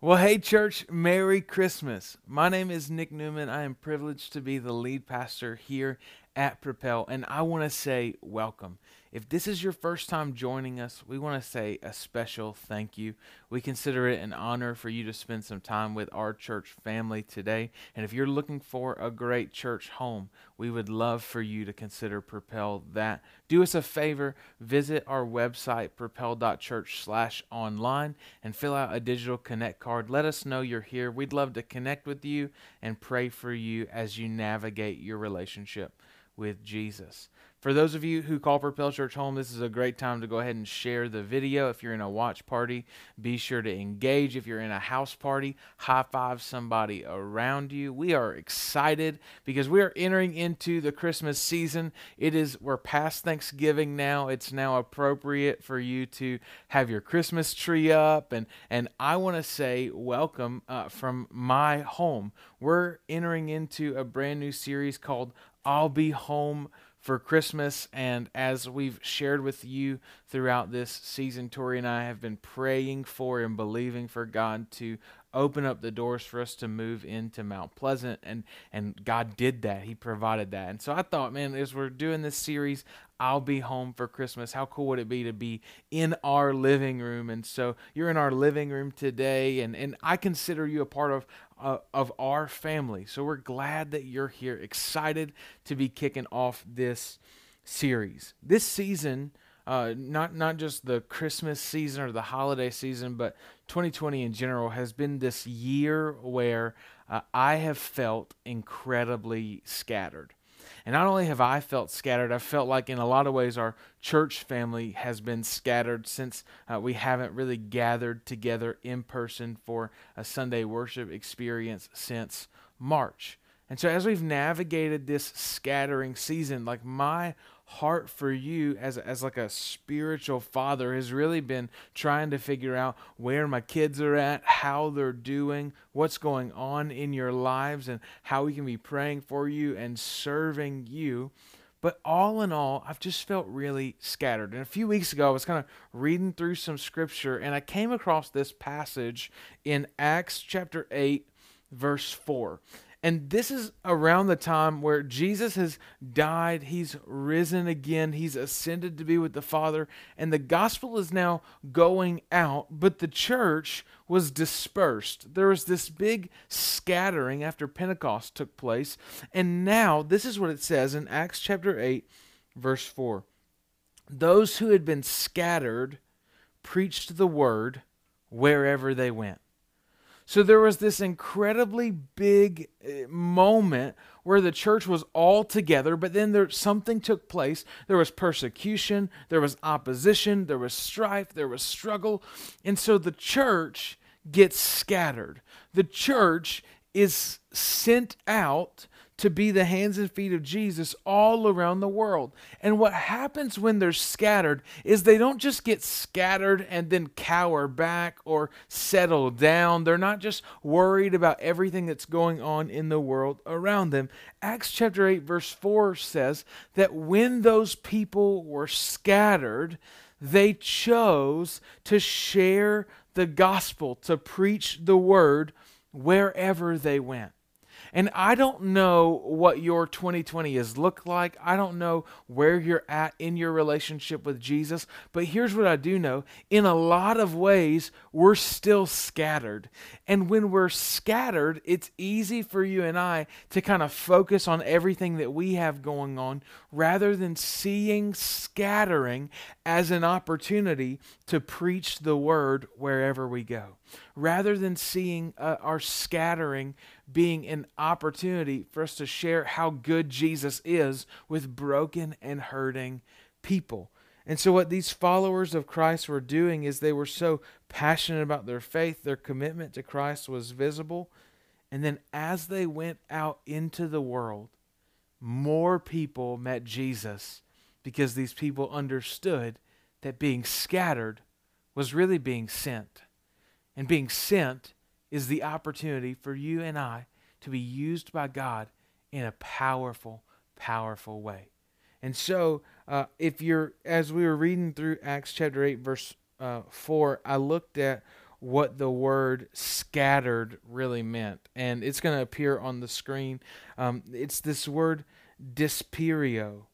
Well, hey, church, Merry Christmas. My name is Nick Newman. I am privileged to be the lead pastor here at Propel, and I want to say welcome. If this is your first time joining us, we want to say a special thank you. We consider it an honor for you to spend some time with our church family today. And if you're looking for a great church home, we would love for you to consider Propel that. Do us a favor, visit our website, propel.church slash online, and fill out a digital connect card. Let us know you're here. We'd love to connect with you and pray for you as you navigate your relationship with Jesus. For those of you who call Propel Church home, this is a great time to go ahead and share the video. If you're in a watch party, be sure to engage. If you're in a house party, high five somebody around you. We are excited because we are entering into the Christmas season. It is we're past Thanksgiving now. It's now appropriate for you to have your Christmas tree up, and and I want to say welcome uh, from my home. We're entering into a brand new series called "I'll Be Home." For Christmas. And as we've shared with you throughout this season, Tori and I have been praying for and believing for God to open up the doors for us to move into Mount Pleasant. And, and God did that. He provided that. And so I thought, man, as we're doing this series, I'll be home for Christmas. How cool would it be to be in our living room? And so you're in our living room today, and, and I consider you a part of uh, of our family. So we're glad that you're here, excited to be kicking off this series. This season, uh, not not just the Christmas season or the holiday season, but 2020 in general has been this year where uh, I have felt incredibly scattered. And not only have I felt scattered, I've felt like in a lot of ways our church family has been scattered since uh, we haven't really gathered together in person for a Sunday worship experience since March. And so as we've navigated this scattering season, like my heart for you as, as like a spiritual father has really been trying to figure out where my kids are at, how they're doing, what's going on in your lives, and how we can be praying for you and serving you. But all in all, I've just felt really scattered. And a few weeks ago, I was kind of reading through some scripture and I came across this passage in Acts chapter 8, verse 4. And this is around the time where Jesus has died, he's risen again, he's ascended to be with the Father, and the gospel is now going out, but the church was dispersed. There was this big scattering after Pentecost took place. And now, this is what it says in Acts chapter 8, verse 4. Those who had been scattered preached the word wherever they went. So there was this incredibly big eh, moment where the church was all together, but then there something took place. There was persecution, there was opposition, there was strife, there was struggle. And so the church gets scattered. The church is sent out to be the hands and feet of Jesus all around the world. And what happens when they're scattered is they don't just get scattered and then cower back or settle down. They're not just worried about everything that's going on in the world around them. Acts chapter 8, verse 4 says that when those people were scattered, they chose to share the gospel, to preach the word wherever they went. And I don't know what your 2020 has looked like. I don't know where you're at in your relationship with Jesus. But here's what I do know in a lot of ways, we're still scattered. And when we're scattered, it's easy for you and I to kind of focus on everything that we have going on rather than seeing scattering as an opportunity to preach the word wherever we go. Rather than seeing uh, our scattering being an opportunity for us to share how good Jesus is with broken and hurting people. And so, what these followers of Christ were doing is they were so passionate about their faith, their commitment to Christ was visible. And then, as they went out into the world, more people met Jesus because these people understood that being scattered was really being sent. And being sent is the opportunity for you and I to be used by God in a powerful, powerful way. And so, uh, if you're, as we were reading through Acts chapter 8, verse uh, 4, I looked at what the word scattered really meant. And it's going to appear on the screen. Um, it's this word disperio.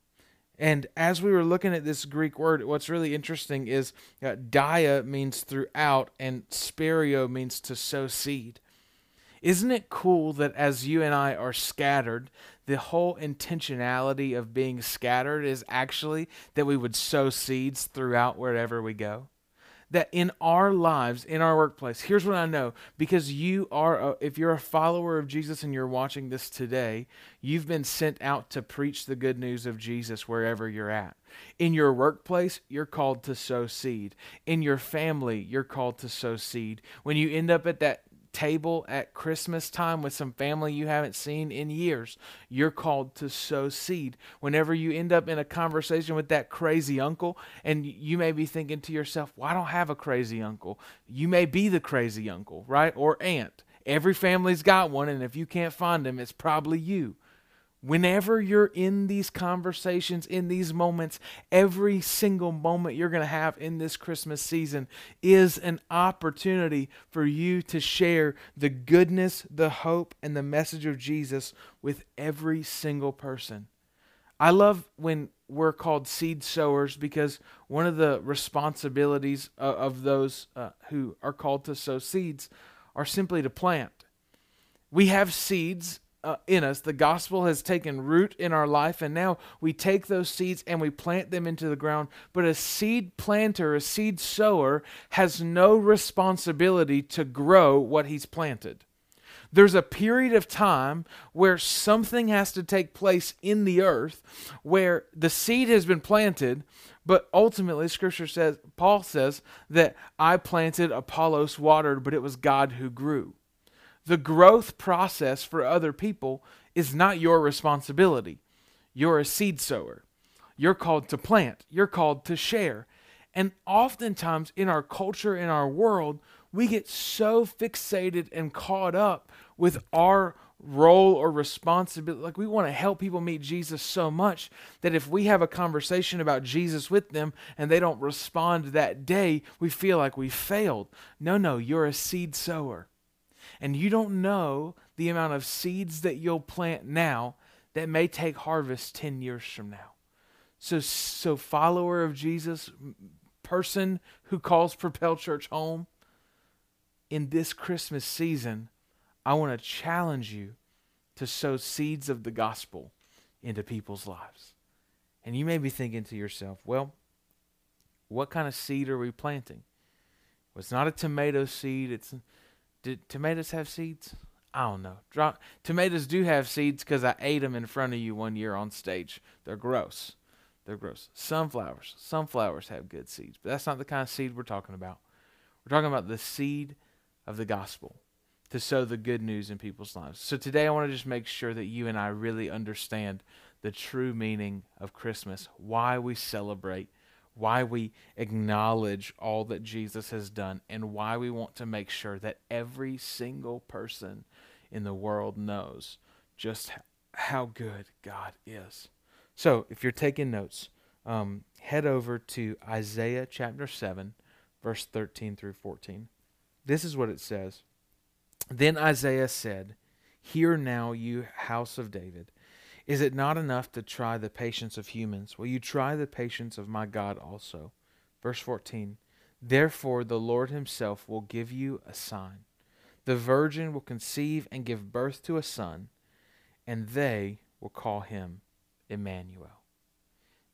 And as we were looking at this Greek word, what's really interesting is uh, dia means throughout, and sperio means to sow seed. Isn't it cool that as you and I are scattered, the whole intentionality of being scattered is actually that we would sow seeds throughout wherever we go? That in our lives, in our workplace, here's what I know because you are, a, if you're a follower of Jesus and you're watching this today, you've been sent out to preach the good news of Jesus wherever you're at. In your workplace, you're called to sow seed. In your family, you're called to sow seed. When you end up at that table at Christmas time with some family you haven't seen in years, you're called to sow seed. Whenever you end up in a conversation with that crazy uncle, and you may be thinking to yourself, well, I don't have a crazy uncle. You may be the crazy uncle, right? Or aunt. Every family's got one, and if you can't find them, it's probably you. Whenever you're in these conversations, in these moments, every single moment you're going to have in this Christmas season is an opportunity for you to share the goodness, the hope, and the message of Jesus with every single person. I love when we're called seed sowers because one of the responsibilities of those uh, who are called to sow seeds are simply to plant. We have seeds uh, in us. The gospel has taken root in our life, and now we take those seeds and we plant them into the ground. But a seed planter, a seed sower, has no responsibility to grow what he's planted. There's a period of time where something has to take place in the earth where the seed has been planted, but ultimately, Scripture says, Paul says, that I planted, Apollos watered, but it was God who grew. The growth process for other people is not your responsibility. You're a seed sower. You're called to plant, you're called to share. And oftentimes in our culture, in our world, we get so fixated and caught up with our role or responsibility. Like we want to help people meet Jesus so much that if we have a conversation about Jesus with them and they don't respond that day, we feel like we failed. No, no, you're a seed sower. And you don't know the amount of seeds that you'll plant now that may take harvest 10 years from now. So, so follower of Jesus, person who calls Propel Church home, in this Christmas season, I want to challenge you to sow seeds of the gospel into people's lives. And you may be thinking to yourself, well, what kind of seed are we planting? Well, it's not a tomato seed, it's did tomatoes have seeds? I don't know. Dro- tomatoes do have seeds because I ate them in front of you one year on stage. They're gross. They're gross. Sunflowers. Sunflowers have good seeds, but that's not the kind of seed we're talking about. We're talking about the seed of the gospel to sow the good news in people's lives. So today I want to just make sure that you and I really understand the true meaning of Christmas, why we celebrate why we acknowledge all that Jesus has done, and why we want to make sure that every single person in the world knows just how good God is. So, if you're taking notes, um, head over to Isaiah chapter 7, verse 13 through 14. This is what it says Then Isaiah said, Hear now, you house of David. Is it not enough to try the patience of humans? Will you try the patience of my God also? Verse 14 Therefore the Lord himself will give you a sign. The virgin will conceive and give birth to a son, and they will call him Emmanuel.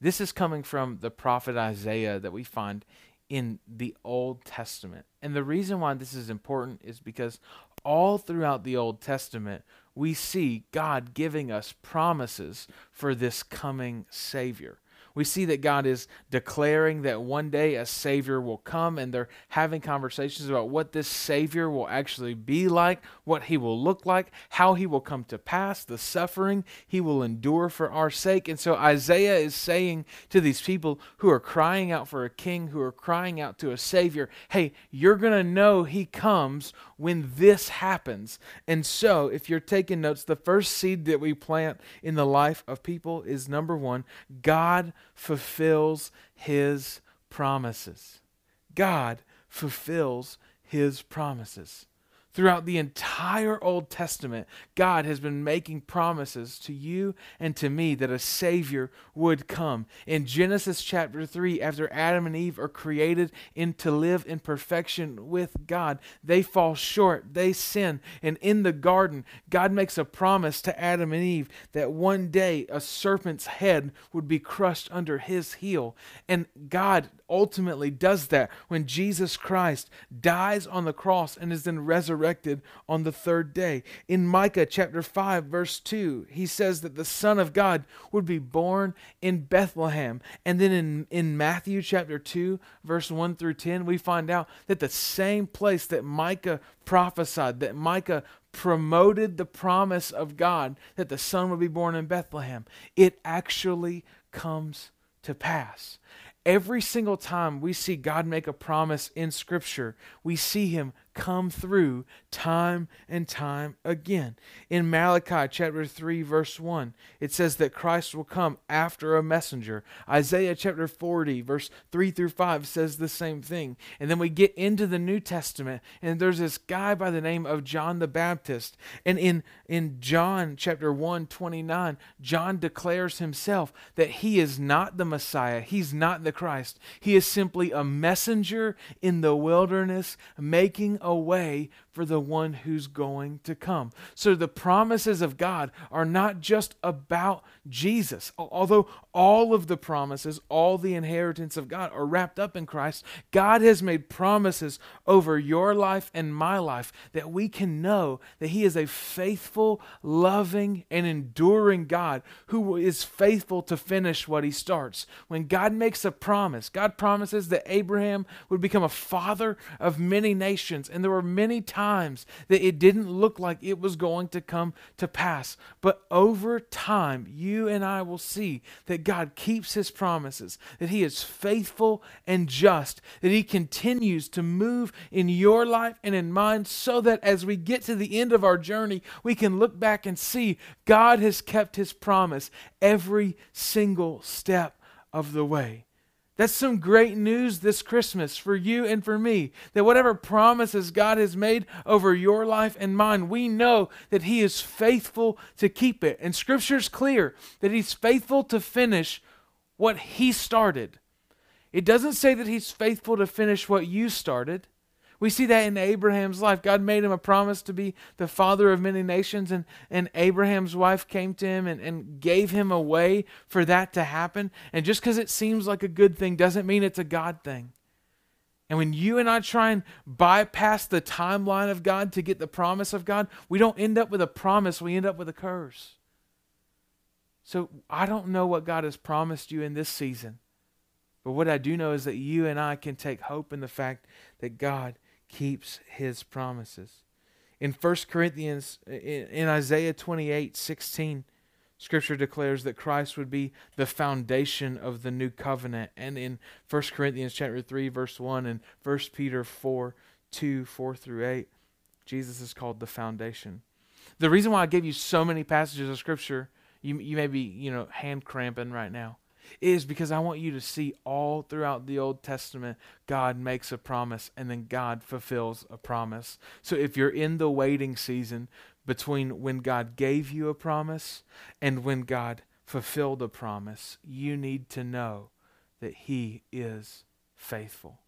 This is coming from the prophet Isaiah that we find in the Old Testament. And the reason why this is important is because all throughout the Old Testament, we see God giving us promises for this coming Savior. We see that God is declaring that one day a Savior will come, and they're having conversations about what this Savior will actually be like, what He will look like, how He will come to pass, the suffering He will endure for our sake. And so Isaiah is saying to these people who are crying out for a king, who are crying out to a Savior, hey, you're going to know He comes when this happens. And so, if you're taking notes, the first seed that we plant in the life of people is number one, God fulfills his promises. God fulfills his promises. Throughout the entire Old Testament, God has been making promises to you and to me that a Savior would come. In Genesis chapter 3, after Adam and Eve are created in to live in perfection with God, they fall short, they sin. And in the garden, God makes a promise to Adam and Eve that one day a serpent's head would be crushed under his heel. And God ultimately does that when Jesus Christ dies on the cross and is then resurrected on the third day. In Micah chapter 5, verse 2, he says that the Son of God would be born in Bethlehem. And then in, in Matthew chapter 2, verse 1 through 10, we find out that the same place that Micah prophesied, that Micah promoted the promise of God that the Son would be born in Bethlehem, it actually comes to pass. Every single time we see God make a promise in Scripture, we see Him come through time and time again. In Malachi chapter 3 verse 1, it says that Christ will come after a messenger. Isaiah chapter 40 verse 3 through 5 says the same thing. And then we get into the New Testament and there's this guy by the name of John the Baptist. And in in John chapter 1 29, John declares himself that he is not the Messiah. He's not the Christ. He is simply a messenger in the wilderness making a way for the one who's going to come. So the promises of God are not just about Jesus. Although all of the promises, all the inheritance of God are wrapped up in Christ, God has made promises over your life and my life that we can know that He is a faithful, loving, and enduring God who is faithful to finish what He starts. When God makes a promise, God promises that Abraham would become a father of many nations, and there were many times that it didn't look like it was going to come to pass. But over time, you and I will see that God keeps his promises, that he is faithful and just, that he continues to move in your life and in mine so that as we get to the end of our journey, we can look back and see God has kept his promise every single step of the way. That's some great news this Christmas for you and for me. That whatever promises God has made over your life and mine, we know that He is faithful to keep it. And Scripture's clear that He's faithful to finish what He started. It doesn't say that He's faithful to finish what you started. We see that in Abraham's life. God made him a promise to be the father of many nations, and, and Abraham's wife came to him and, and gave him a way for that to happen. And just because it seems like a good thing doesn't mean it's a God thing. And when you and I try and bypass the timeline of God to get the promise of God, we don't end up with a promise, we end up with a curse. So I don't know what God has promised you in this season. But what I do know is that you and I can take hope in the fact that God keeps his promises. In 1 Corinthians, in Isaiah 28 16, Scripture declares that Christ would be the foundation of the new covenant. And in 1 Corinthians chapter 3, verse 1, and 1 Peter 4, 2, 4 through 8, Jesus is called the foundation. The reason why I gave you so many passages of Scripture, you, you may be, you know, hand cramping right now is because I want you to see all throughout the Old Testament, God makes a promise and then God fulfills a promise. So if you're in the waiting season between when God gave you a promise and when God fulfilled a promise, you need to know that He is faithful.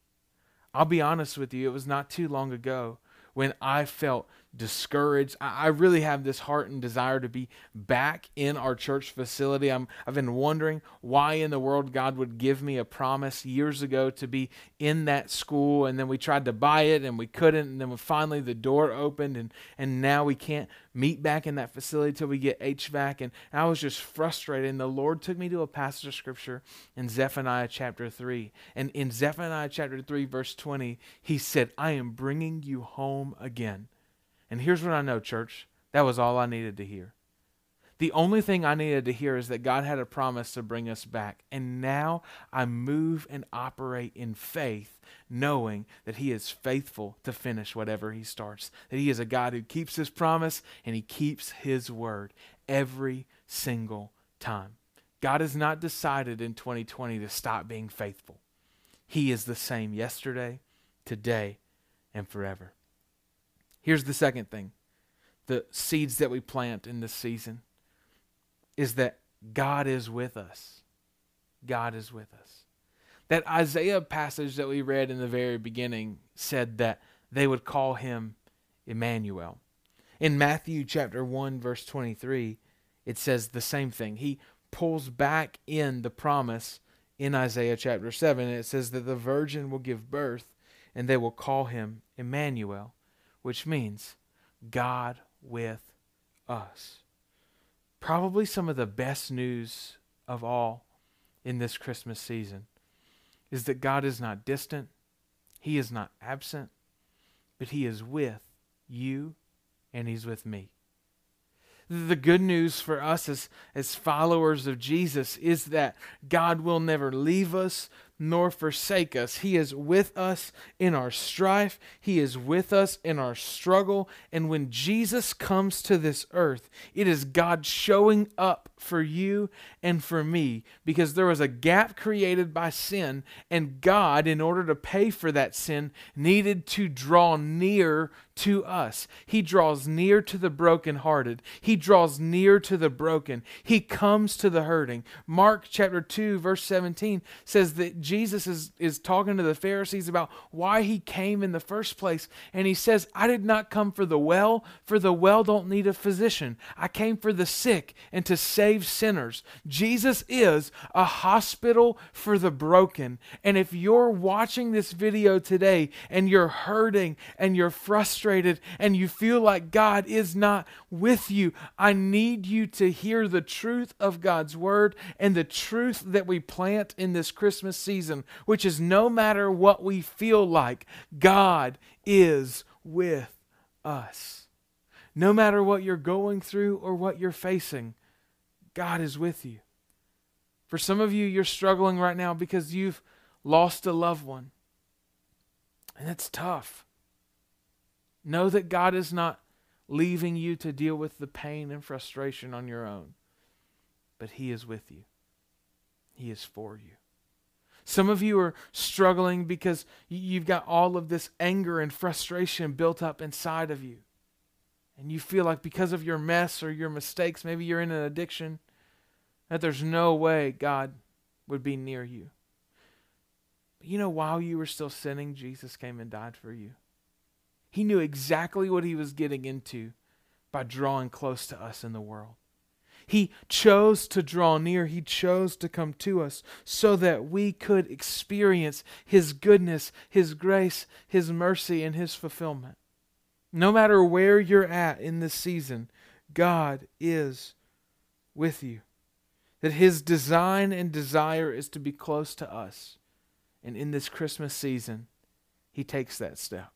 I'll be honest with you, it was not too long ago when I felt discouraged. I, really have this heart and desire to be back in our church facility. I'm, I've been wondering why in the world God would give me a promise years ago to be in that school, and then we tried to buy it and we couldn't, and then finally the door opened, and, and now we can't meet back in that facility till we get HVAC. And I was just frustrated. And the Lord took me to a passage of scripture in Zephaniah chapter 3. And in Zephaniah chapter 3, verse 20, he said, I am bringing you home again. And here's what I know, church that was all I needed to hear. The only thing I needed to hear is that God had a promise to bring us back. And now I move and operate in faith, knowing that He is faithful to finish whatever He starts. That He is a God who keeps His promise and He keeps His word every single time. God has not decided in 2020 to stop being faithful. He is the same yesterday, today, and forever. Here's the second thing the seeds that we plant in this season is that God is with us. God is with us. That Isaiah passage that we read in the very beginning said that they would call him Emmanuel. In Matthew chapter 1 verse 23, it says the same thing. He pulls back in the promise in Isaiah chapter 7 and it says that the virgin will give birth and they will call him Emmanuel, which means God with us. Probably some of the best news of all in this Christmas season is that God is not distant, He is not absent, but He is with you and He's with me. The good news for us as, as followers of Jesus is that God will never leave us nor forsake us. He is with us in our strife, He is with us in our struggle. And when Jesus comes to this earth, it is God showing up for you and for me because there was a gap created by sin, and God, in order to pay for that sin, needed to draw near to us. He draws near to the brokenhearted. He draws near to the broken. He comes to the hurting. Mark chapter 2 verse 17 says that Jesus is, is talking to the Pharisees about why he came in the first place. And he says, I did not come for the well, for the well don't need a physician. I came for the sick and to save sinners. Jesus is a hospital for the broken. And if you're watching this video today and you're hurting and you're frustrated and you feel like God is not with you, I need you to hear the truth of God's word and the truth that we plant in this Christmas season season, which is no matter what we feel like, God is with us. No matter what you're going through or what you're facing, God is with you. For some of you, you're struggling right now because you've lost a loved one. And it's tough. Know that God is not leaving you to deal with the pain and frustration on your own, but He is with you, He is for you. Some of you are struggling because you've got all of this anger and frustration built up inside of you. And you feel like because of your mess or your mistakes, maybe you're in an addiction, that there's no way God would be near you. But you know, while you were still sinning, Jesus came and died for you. He knew exactly what he was getting into by drawing close to us in the world. He chose to draw near. He chose to come to us so that we could experience His goodness, His grace, His mercy, and His fulfillment. No matter where you're at in this season, God is with you. That His design and desire is to be close to us. And in this Christmas season, He takes that step.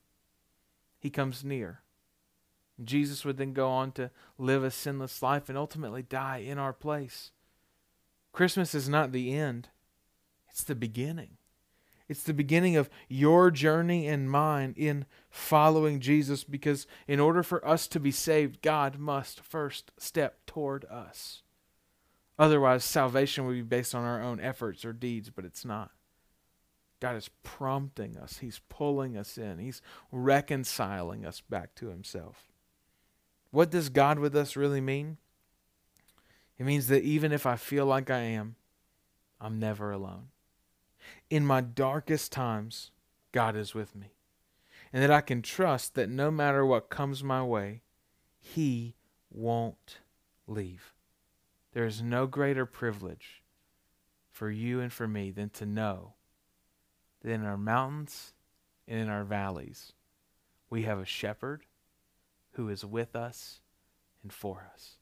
He comes near. Jesus would then go on to live a sinless life and ultimately die in our place. Christmas is not the end, it's the beginning. It's the beginning of your journey and mine in following Jesus because in order for us to be saved, God must first step toward us. Otherwise, salvation would be based on our own efforts or deeds, but it's not. God is prompting us, He's pulling us in, He's reconciling us back to Himself. What does God with us really mean? It means that even if I feel like I am, I'm never alone. In my darkest times, God is with me. And that I can trust that no matter what comes my way, He won't leave. There is no greater privilege for you and for me than to know that in our mountains and in our valleys, we have a shepherd who is with us and for us.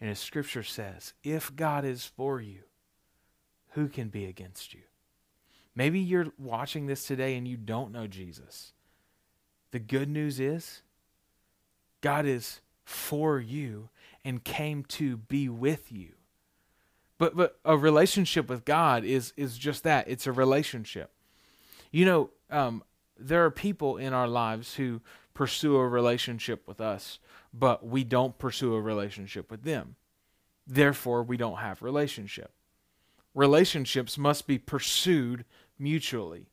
And as Scripture says, if God is for you, who can be against you? Maybe you're watching this today and you don't know Jesus. The good news is God is for you and came to be with you. But but a relationship with God is is just that. It's a relationship. You know, um, there are people in our lives who pursue a relationship with us, but we don't pursue a relationship with them. Therefore, we don't have relationship. Relationships must be pursued mutually.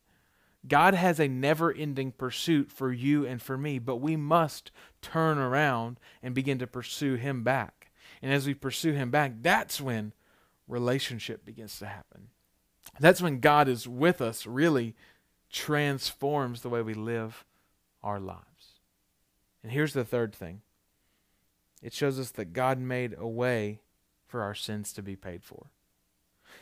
God has a never ending pursuit for you and for me, but we must turn around and begin to pursue Him back. And as we pursue Him back, that's when relationship begins to happen. That's when God is with us, really transforms the way we live our lives. And here's the third thing it shows us that God made a way for our sins to be paid for.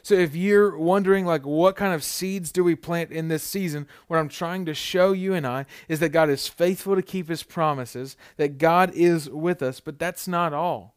So if you're wondering like what kind of seeds do we plant in this season, what I'm trying to show you and I is that God is faithful to keep his promises, that God is with us, but that's not all.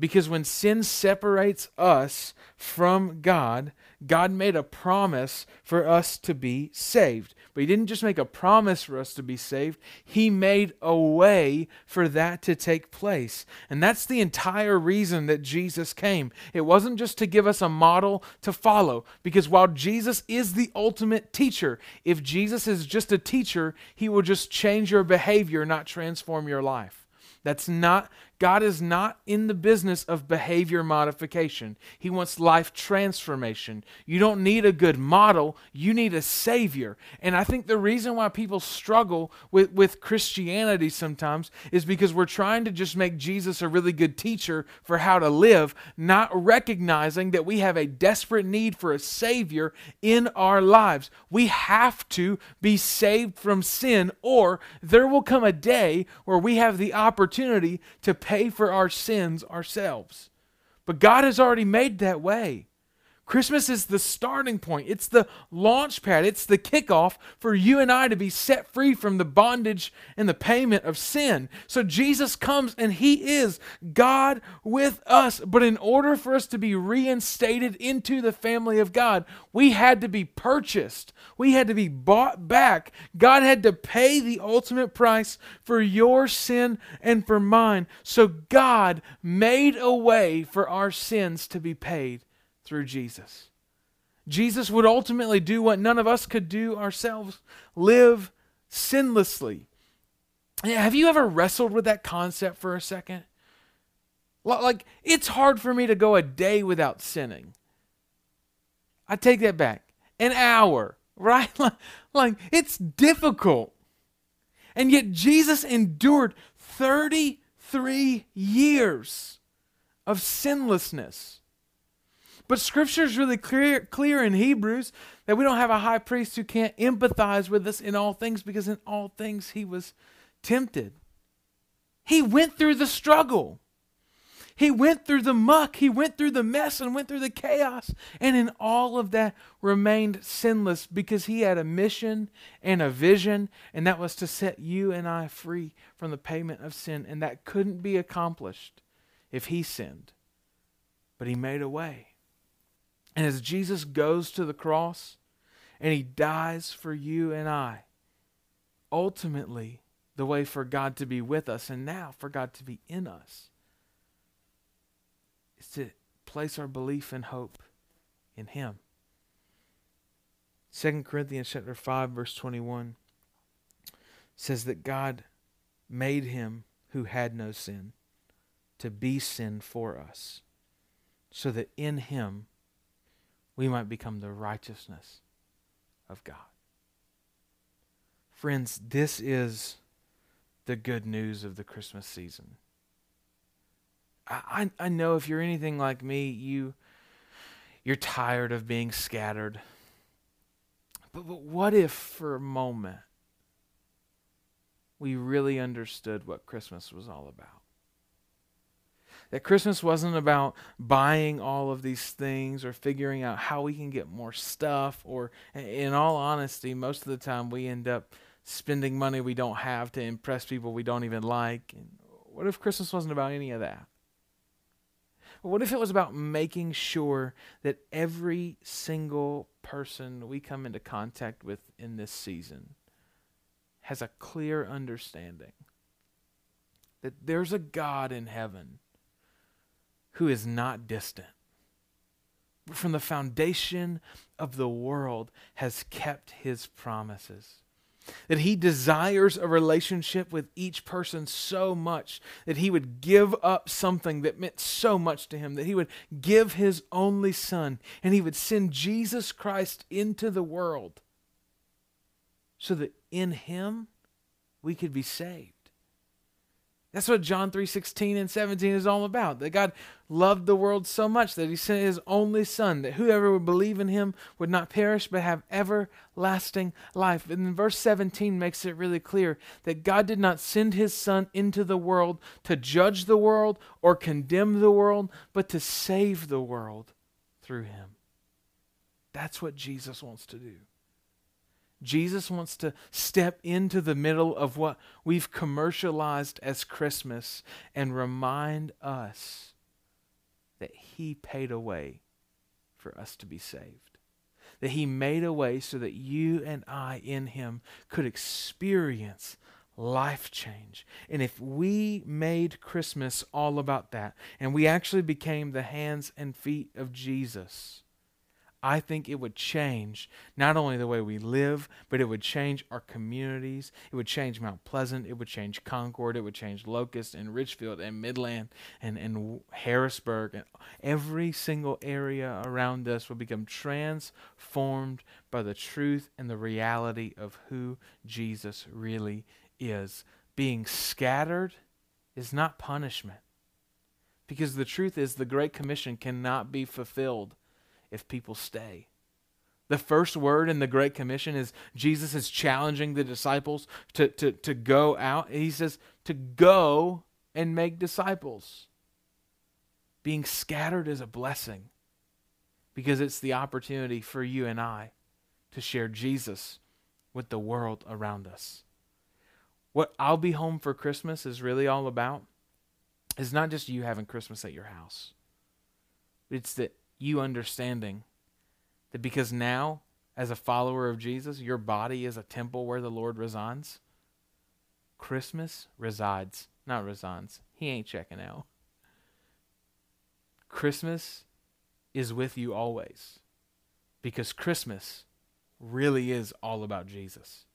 Because when sin separates us from God, God made a promise for us to be saved. But He didn't just make a promise for us to be saved, He made a way for that to take place. And that's the entire reason that Jesus came. It wasn't just to give us a model to follow, because while Jesus is the ultimate teacher, if Jesus is just a teacher, He will just change your behavior, not transform your life. That's not God is not in the business of behavior modification. He wants life transformation. You don't need a good model, you need a savior. And I think the reason why people struggle with, with Christianity sometimes is because we're trying to just make Jesus a really good teacher for how to live, not recognizing that we have a desperate need for a savior in our lives. We have to be saved from sin, or there will come a day where we have the opportunity to pay for our sins ourselves. But God has already made that way. Christmas is the starting point. It's the launch pad. It's the kickoff for you and I to be set free from the bondage and the payment of sin. So Jesus comes and he is God with us. But in order for us to be reinstated into the family of God, we had to be purchased. We had to be bought back. God had to pay the ultimate price for your sin and for mine. So God made a way for our sins to be paid through Jesus. Jesus would ultimately do what none of us could do ourselves live sinlessly. Have you ever wrestled with that concept for a second? Like, it's hard for me to go a day without sinning. I take that back. An hour, right? Like, it's difficult. And yet, Jesus endured 33 years of sinlessness. But scripture is really clear, clear in Hebrews that we don't have a high priest who can't empathize with us in all things because in all things he was tempted. He went through the struggle. He went through the muck, he went through the mess, and went through the chaos. And in all of that, remained sinless because he had a mission and a vision, and that was to set you and I free from the payment of sin. And that couldn't be accomplished if he sinned. But he made a way. And as Jesus goes to the cross and he dies for you and I, ultimately, the way for God to be with us and now for God to be in us is to place our belief and hope in him. 2 Corinthians chapter 5 verse 21 says that God made him who had no sin to be sin for us so that in him we might become the righteousness of God. Friends, this is the good news of the Christmas season. I, I, know if you're anything like me, you you're tired of being scattered. But, but what if for a moment we really understood what Christmas was all about? That Christmas wasn't about buying all of these things or figuring out how we can get more stuff, or in all honesty, most of the time we end up spending money we don't have to impress people we don't even like. And what if Christmas wasn't about any of that? What if it was about making sure that every single person we come into contact with in this season has a clear understanding that there's a God in heaven who is not distant. But from the foundation of the world has kept his promises. That he desires a relationship with each person so much that he would give up something that meant so much to him, that he would give his only son, and he would send Jesus Christ into the world so that in him we could be saved. That's what John 3:16 and 17 is all about. That God loved the world so much that he sent his only son that whoever would believe in him would not perish but have everlasting life. And verse 17 makes it really clear that God did not send his son into the world to judge the world or condemn the world, but to save the world through him. That's what Jesus wants to do. Jesus wants to step into the middle of what we've commercialized as Christmas and remind us that He paid a way for us to be saved. That He made a way so that you and I in Him could experience life change. And if we made Christmas all about that, and we actually became the hands and feet of Jesus, I think it would change not only the way we live, but it would change our communities. It would change Mount Pleasant. It would change Concord. It would change Locust and Richfield and Midland and, and Harrisburg. And every single area around us would become transformed by the truth and the reality of who Jesus really is. Being scattered is not punishment. Because the truth is, the Great Commission cannot be fulfilled if people stay. The first word in the Great Commission is Jesus is challenging the disciples to, to, to go out. He says to go and make disciples. Being scattered is a blessing because it's the opportunity for you and I to share Jesus with the world around us. What I'll be home for Christmas is really all about is not just you having Christmas at your house. It's that you understanding that because now, as a follower of Jesus, your body is a temple where the Lord resides. Christmas resides, not resides. He ain't checking out. Christmas is with you always because Christmas really is all about Jesus.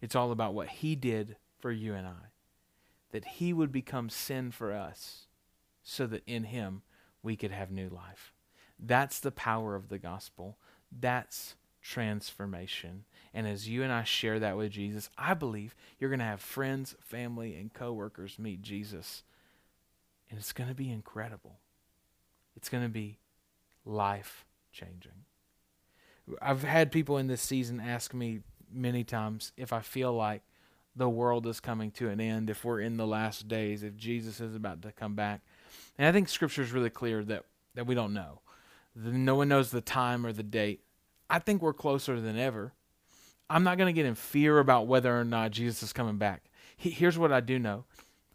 It's all about what he did for you and I. That he would become sin for us so that in him we could have new life. That's the power of the gospel. That's transformation. And as you and I share that with Jesus, I believe you're going to have friends, family, and coworkers meet Jesus. And it's going to be incredible. It's going to be life changing. I've had people in this season ask me many times if I feel like the world is coming to an end, if we're in the last days, if Jesus is about to come back. And I think scripture is really clear that, that we don't know. No one knows the time or the date. I think we're closer than ever. I'm not going to get in fear about whether or not Jesus is coming back. Here's what I do know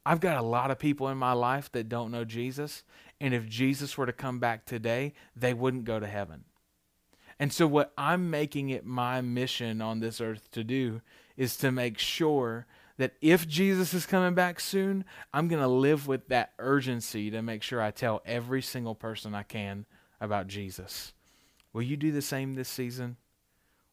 I've got a lot of people in my life that don't know Jesus. And if Jesus were to come back today, they wouldn't go to heaven. And so, what I'm making it my mission on this earth to do is to make sure that if Jesus is coming back soon, I'm going to live with that urgency to make sure I tell every single person I can about Jesus. Will you do the same this season?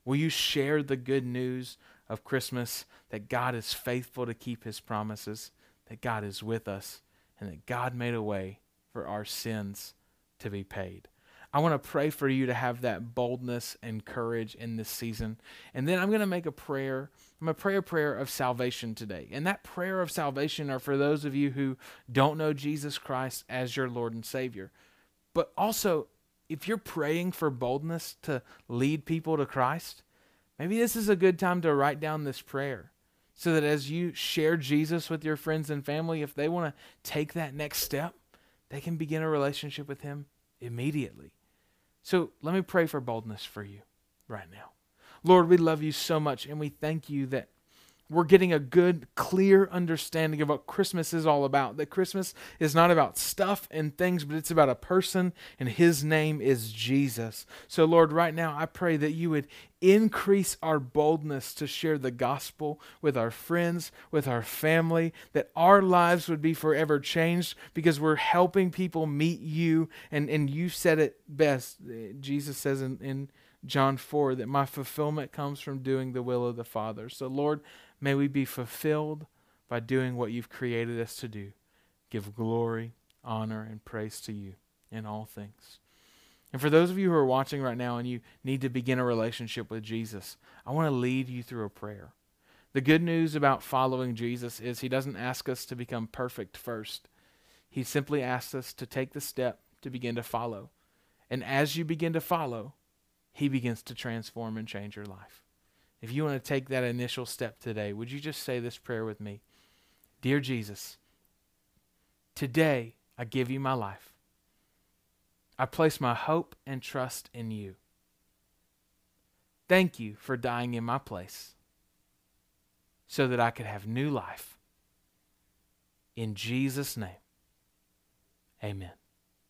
Will you share the good news of Christmas that God is faithful to keep his promises, that God is with us, and that God made a way for our sins to be paid? I want to pray for you to have that boldness and courage in this season. And then I'm going to make a prayer. I'm going to pray a prayer of salvation today. And that prayer of salvation are for those of you who don't know Jesus Christ as your Lord and Savior. But also, if you're praying for boldness to lead people to Christ, maybe this is a good time to write down this prayer so that as you share Jesus with your friends and family, if they want to take that next step, they can begin a relationship with Him immediately. So let me pray for boldness for you right now. Lord, we love you so much and we thank you that we're getting a good, clear understanding of what Christmas is all about. That Christmas is not about stuff and things, but it's about a person, and his name is Jesus. So, Lord, right now, I pray that you would increase our boldness to share the gospel with our friends, with our family, that our lives would be forever changed because we're helping people meet you. And, and you said it best. Jesus says in, in John 4 that my fulfillment comes from doing the will of the Father. So, Lord, May we be fulfilled by doing what you've created us to do. Give glory, honor, and praise to you in all things. And for those of you who are watching right now and you need to begin a relationship with Jesus, I want to lead you through a prayer. The good news about following Jesus is he doesn't ask us to become perfect first. He simply asks us to take the step to begin to follow. And as you begin to follow, he begins to transform and change your life. If you want to take that initial step today, would you just say this prayer with me? Dear Jesus, today I give you my life. I place my hope and trust in you. Thank you for dying in my place so that I could have new life. In Jesus' name, amen.